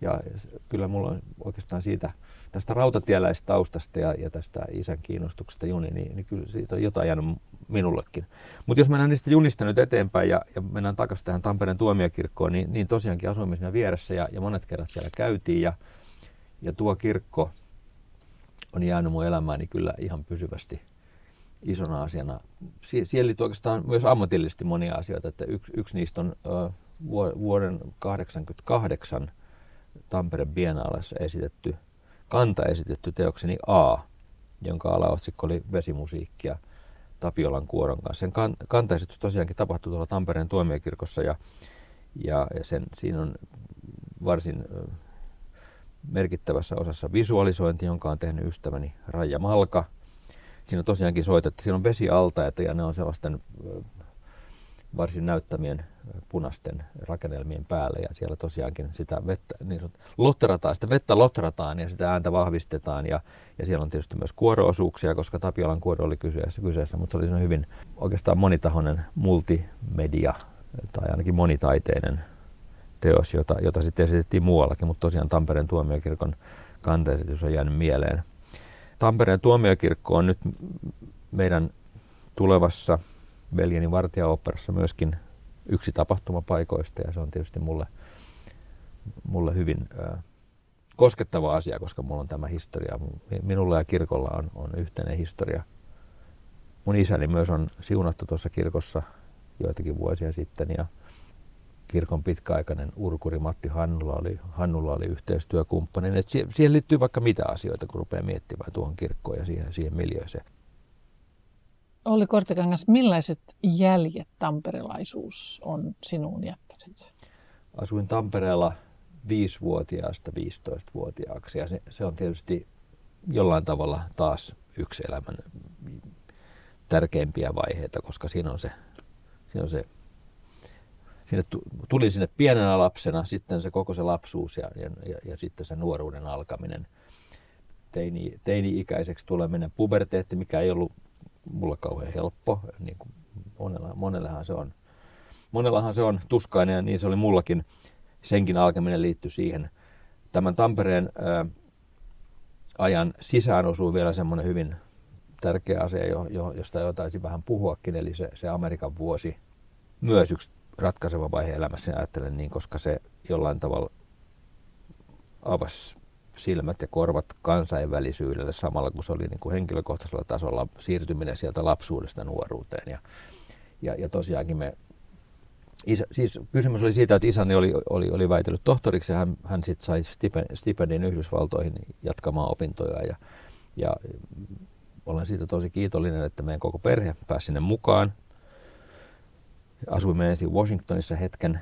ja kyllä mulla on oikeastaan siitä tästä rautatieläistaustasta ja, ja tästä isän kiinnostuksesta juni, niin, niin kyllä siitä on jotain jäänyt minullekin. Mutta jos mennään niistä junista nyt eteenpäin ja, ja mennään takaisin tähän Tampereen tuomiokirkkoon, niin, niin tosiaankin asuimme siinä vieressä ja, ja monet kerrat siellä käytiin ja, ja tuo kirkko on jäänyt mun elämääni kyllä ihan pysyvästi isona asiana. Sie- siellä liittyy oikeastaan myös ammatillisesti monia asioita, että yksi, yksi niistä on ö, vuoden 1988 Tampereen Biennaalassa esitetty kanta esitetty teokseni A, jonka alaotsikko oli vesimusiikkia Tapiolan kuoron kanssa. Sen kan, kantaesitys tosiaankin tapahtui tuolla Tampereen tuomiokirkossa ja, ja, ja sen, siinä on varsin merkittävässä osassa visualisointi, jonka on tehnyt ystäväni Raija Malka. Siinä on tosiaankin soitettu, siinä on vesialtaita ja ne on sellaisten varsin näyttämien punaisten rakennelmien päälle ja siellä tosiaankin sitä vettä, niin sanot, lotterataan, sitä vettä lotterataan ja sitä ääntä vahvistetaan ja, ja siellä on tietysti myös kuoroosuuksia, koska Tapiolan kuoro oli kyseessä, kyseessä mutta se oli hyvin oikeastaan monitahoinen multimedia tai ainakin monitaiteinen teos, jota, jota sitten esitettiin muuallakin, mutta tosiaan Tampereen tuomiokirkon kanteesitys on jäänyt mieleen. Tampereen tuomiokirkko on nyt meidän tulevassa Veljeni vartijaoperassa myöskin yksi tapahtumapaikoista ja se on tietysti mulle, mulle hyvin ö, koskettava asia, koska mulla on tämä historia. Minulla ja kirkolla on, on yhteinen historia. Mun isäni myös on siunattu tuossa kirkossa joitakin vuosia sitten ja kirkon pitkäaikainen urkuri Matti Hannula oli, Hannula oli yhteistyökumppani. Et siihen liittyy vaikka mitä asioita, kun rupeaa miettimään tuohon kirkkoon ja siihen, siihen miljööseen. Olli Kortekangas, millaiset jäljet tamperelaisuus on sinuun jättänyt? Asuin Tampereella viisivuotiaasta 15-vuotiaaksi ja se, se on tietysti jollain tavalla taas yksi elämän tärkeimpiä vaiheita, koska siinä on se, siinä on se sinne tuli sinne pienenä lapsena, sitten se koko se lapsuus ja, ja, ja, ja sitten se nuoruuden alkaminen, teini, teini-ikäiseksi tuleminen, puberteetti, mikä ei ollut mulle kauhean helppo, niin kuin monella, monellahan se on. Monellahan se on tuskainen ja niin se oli mullakin. Senkin alkaminen liittyi siihen. Tämän Tampereen ää, ajan sisään osui vielä semmoinen hyvin tärkeä asia, jo, jo, josta jo taisi vähän puhuakin, eli se, se Amerikan vuosi. Myös yksi ratkaiseva vaihe elämässä, ajattelen niin, koska se jollain tavalla avasi silmät ja korvat kansainvälisyydelle samalla, kun se oli niin kuin henkilökohtaisella tasolla siirtyminen sieltä lapsuudesta nuoruuteen. Ja, ja, ja tosiaankin me, isä, siis kysymys oli siitä, että isäni oli, oli, oli väitellyt tohtoriksi ja hän, hän sitten sai stipendin Yhdysvaltoihin jatkamaan opintoja ja, ja olen siitä tosi kiitollinen, että meidän koko perhe pääsi sinne mukaan. Asuimme ensin Washingtonissa hetken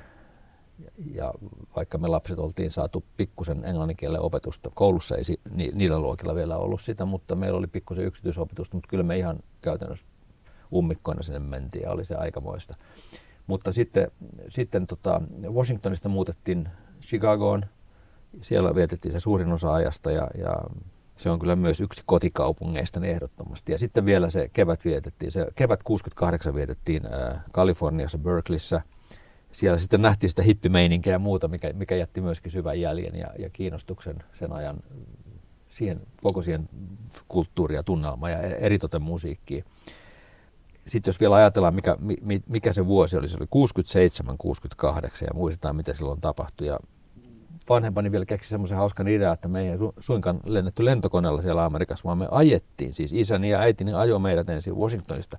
ja vaikka me lapset oltiin saatu pikkusen englanninkielen opetusta, koulussa ei niillä luokilla vielä ollut sitä, mutta meillä oli pikkusen yksityisopetusta, mutta kyllä me ihan käytännössä ummikkoina sinne mentiin ja oli se aikamoista. Mutta sitten, sitten tota Washingtonista muutettiin Chicagoon, siellä vietettiin se suurin osa ajasta ja, ja se on kyllä myös yksi kotikaupungeista ehdottomasti. Ja sitten vielä se kevät vietettiin, se kevät 68 vietettiin äh, Kaliforniassa, Berkeleyssä – siellä sitten nähtiin sitä hippimeininkiä ja muuta, mikä, mikä jätti myöskin syvän jäljen ja, ja kiinnostuksen sen ajan siihen, koko siihen kulttuuria ja tunnelmaan ja eritoten musiikkiin. Sitten jos vielä ajatellaan, mikä, mikä se vuosi oli, se oli 67-68 ja muistetaan, mitä silloin tapahtui. Ja vanhempani vielä keksi semmoisen hauskan idean, että me ei suinkaan lennetty lentokoneella siellä Amerikassa, vaan me ajettiin. Siis isäni ja äitini ajoi meidät ensin Washingtonista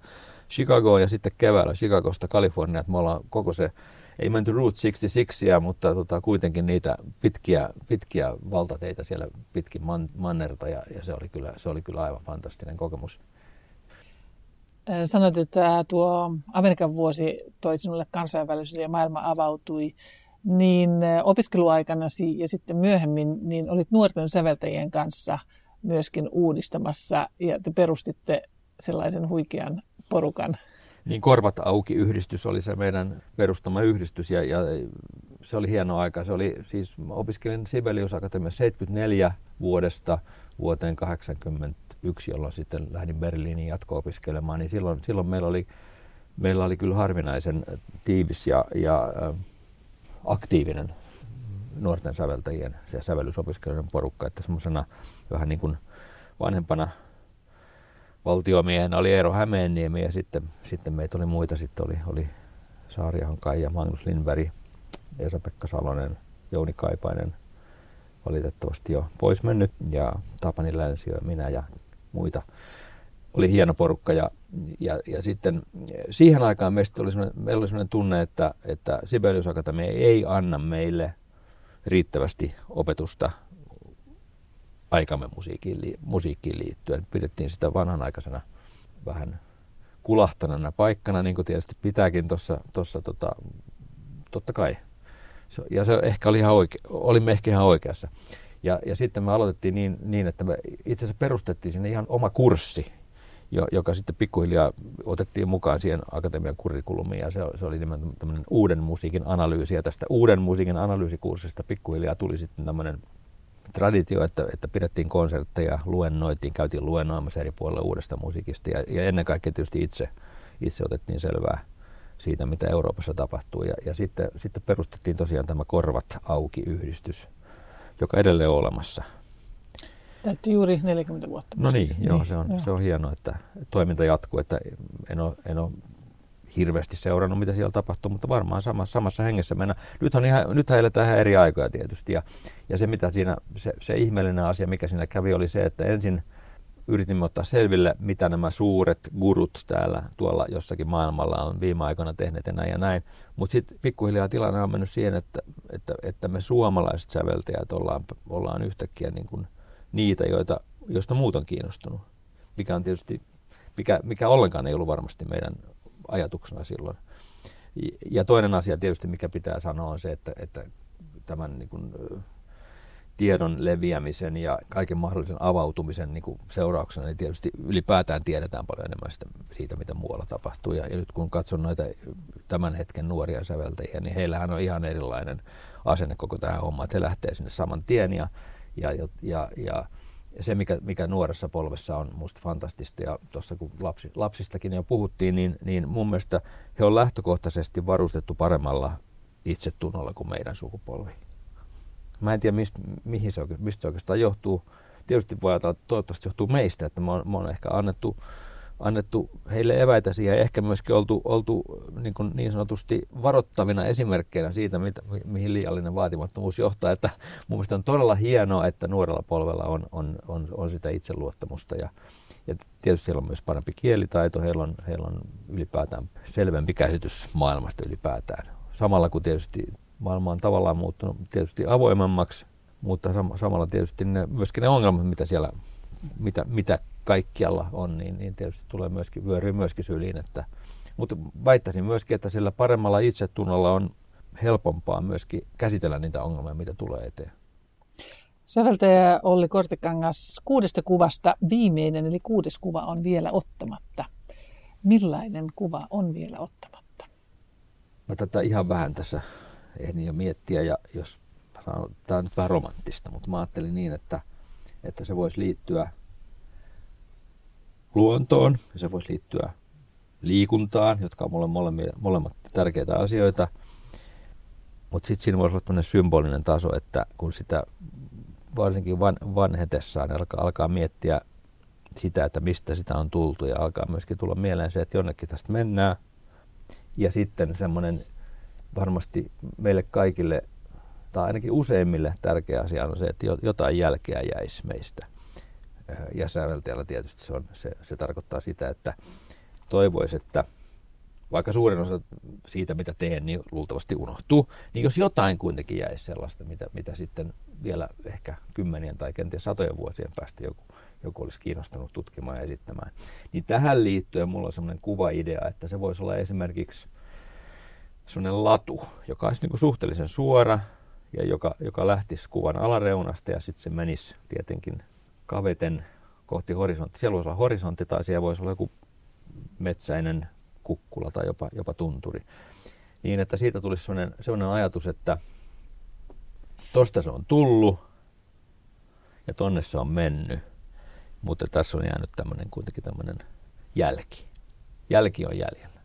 Chicagoon ja sitten keväällä Chicagosta Kalifornia, että me ollaan koko se ei menty Route 66, mutta tota, kuitenkin niitä pitkiä, pitkiä valtateitä siellä pitkin man, mannerta ja, ja se, oli kyllä, se oli kyllä aivan fantastinen kokemus. Sanoit, että tuo Amerikan vuosi toi sinulle kansainvälisyyden ja maailma avautui, niin opiskeluaikana ja sitten myöhemmin niin olit nuorten säveltäjien kanssa myöskin uudistamassa ja te perustitte sellaisen huikean porukan niin Korvat auki yhdistys oli se meidän perustama yhdistys ja, ja se oli hieno aika. Se oli siis, opiskelin Sibelius Akatemiassa 74 vuodesta vuoteen 81, jolloin sitten lähdin Berliiniin jatko-opiskelemaan, niin silloin, silloin meillä, oli, meillä oli kyllä harvinaisen tiivis ja, ja aktiivinen nuorten säveltäjien ja sävellysopiskelijoiden porukka, että semmoisena vähän niin kuin vanhempana valtiomiehenä oli Eero Hämeenniemi ja sitten, sitten meitä oli muita. Sitten oli, oli Saariahon Kaija, Magnus Lindberg, Esa-Pekka Salonen, Jouni Kaipainen, valitettavasti jo pois mennyt, ja Tapani Länsio minä ja muita. Oli hieno porukka ja, ja, ja sitten siihen aikaan meistä oli meillä oli sellainen tunne, että, että Sibelius Akatemia ei anna meille riittävästi opetusta aikamme musiikkiin, musiikkiin liittyen. Pidettiin sitä vanhanaikaisena vähän kulahtanana paikkana, niin kuin tietysti pitääkin tuossa, tossa, tota, totta kai. Ja se ehkä oli ihan oike, olimme ehkä ihan oikeassa. Ja, ja sitten me aloitettiin niin, niin että me itse asiassa perustettiin sinne ihan oma kurssi, joka sitten pikkuhiljaa otettiin mukaan siihen akatemian kurrikulumiin ja se, se oli nimenomaan uuden musiikin analyysi ja tästä uuden musiikin analyysikurssista pikkuhiljaa tuli sitten tämmöinen traditio, että, että pidettiin konsertteja, luennoitiin, käytiin luennoimassa eri puolilla uudesta musiikista ja, ja ennen kaikkea tietysti itse, itse otettiin selvää siitä, mitä Euroopassa tapahtuu. Ja, ja sitten, sitten perustettiin tosiaan tämä Korvat auki-yhdistys, joka edelleen on olemassa. Täytti juuri 40 vuotta. No niin, joo, niin, se on, joo. se on hienoa, että toiminta jatkuu, että en ole, en ole hirveästi seurannut, mitä siellä tapahtuu, mutta varmaan samassa, samassa hengessä mennä. Nythän, ihan, nythän eletään ihan eri aikoja tietysti, ja, ja se, mitä siinä, se, se ihmeellinen asia, mikä siinä kävi, oli se, että ensin yritimme ottaa selville, mitä nämä suuret gurut täällä tuolla jossakin maailmalla on viime aikoina tehneet ja näin ja näin. Mutta sitten pikkuhiljaa tilanne on mennyt siihen, että, että, että me suomalaiset säveltäjät ollaan, ollaan yhtäkkiä niin kuin niitä, joita, joista muut on kiinnostunut. Mikä on tietysti, mikä, mikä ollenkaan ei ollut varmasti meidän ajatuksena silloin. Ja toinen asia tietysti, mikä pitää sanoa, on se, että, että tämän niin kuin, tiedon leviämisen ja kaiken mahdollisen avautumisen niin kuin seurauksena, niin tietysti ylipäätään tiedetään paljon enemmän sitä, siitä, mitä muualla tapahtuu. Ja, ja nyt kun katson noita tämän hetken nuoria säveltäjiä, niin heillähän on ihan erilainen asenne koko tähän hommaan, että he lähtee sinne saman tien ja, ja, ja, ja, ja se, mikä, mikä nuoressa polvessa on minusta fantastista, ja tuossa kun lapsi, lapsistakin jo puhuttiin, niin, niin mun mielestä he on lähtökohtaisesti varustettu paremmalla itsetunnolla kuin meidän sukupolvi. Mä en tiedä, mistä, mihin se, mistä se oikeastaan johtuu. Tietysti voi ajatella, että toivottavasti johtuu meistä, että me on, me on ehkä annettu, annettu heille eväitä siihen ehkä myöskin oltu, oltu niin, kuin niin sanotusti varoittavina esimerkkeinä siitä, mitä, mihin liiallinen vaatimattomuus johtaa. Että mun mielestä on todella hienoa, että nuorella polvella on, on, on, on sitä itseluottamusta ja, ja tietysti heillä on myös parempi kielitaito, heillä on, heillä on ylipäätään selvempi käsitys maailmasta ylipäätään. Samalla kun tietysti maailma on tavallaan muuttunut tietysti avoimemmaksi, mutta sam- samalla tietysti ne, myöskin ne ongelmat, mitä siellä, mitä, mitä kaikkialla on, niin, niin tietysti tulee myöskin, vyöryy myöskin syliin. Että, mutta väittäisin myöskin, että sillä paremmalla itsetunnolla on helpompaa myöskin käsitellä niitä ongelmia, mitä tulee eteen. Säveltäjä Olli Kortekangas, kuudesta kuvasta viimeinen, eli kuudes kuva on vielä ottamatta. Millainen kuva on vielä ottamatta? Mä tätä ihan vähän tässä ehdin jo miettiä, ja jos tämä on nyt vähän romanttista, mutta mä ajattelin niin, että, että se voisi liittyä luontoon, ja se voisi liittyä liikuntaan, jotka on molemmat, molemmat tärkeitä asioita. Mutta sitten siinä voisi olla symbolinen taso, että kun sitä varsinkin van, vanhetessaan alkaa, alkaa miettiä sitä, että mistä sitä on tultu ja alkaa myöskin tulla mieleen se, että jonnekin tästä mennään. Ja sitten semmoinen varmasti meille kaikille, tai ainakin useimmille tärkeä asia on se, että jotain jälkeä jäisi meistä. Ja säveltäjällä tietysti se, on, se, se tarkoittaa sitä, että toivoisi, että vaikka suurin osa siitä, mitä teen, niin luultavasti unohtuu, niin jos jotain kuitenkin jäisi sellaista, mitä, mitä sitten vielä ehkä kymmenien tai kenties satojen vuosien päästä joku, joku olisi kiinnostunut tutkimaan ja esittämään, niin tähän liittyen mulla on sellainen kuvaidea, että se voisi olla esimerkiksi sellainen latu, joka olisi niin suhteellisen suora ja joka, joka lähtisi kuvan alareunasta ja sitten se menisi tietenkin kaveten kohti horisontti. Siellä voisi olla horisontti tai siellä voisi olla joku metsäinen kukkula tai jopa, jopa tunturi. Niin, että siitä tulisi sellainen, sellainen ajatus, että tosta se on tullut ja tonne se on mennyt, mutta tässä on jäänyt tämmöinen kuitenkin tämmöinen jälki. Jälki on jäljellä.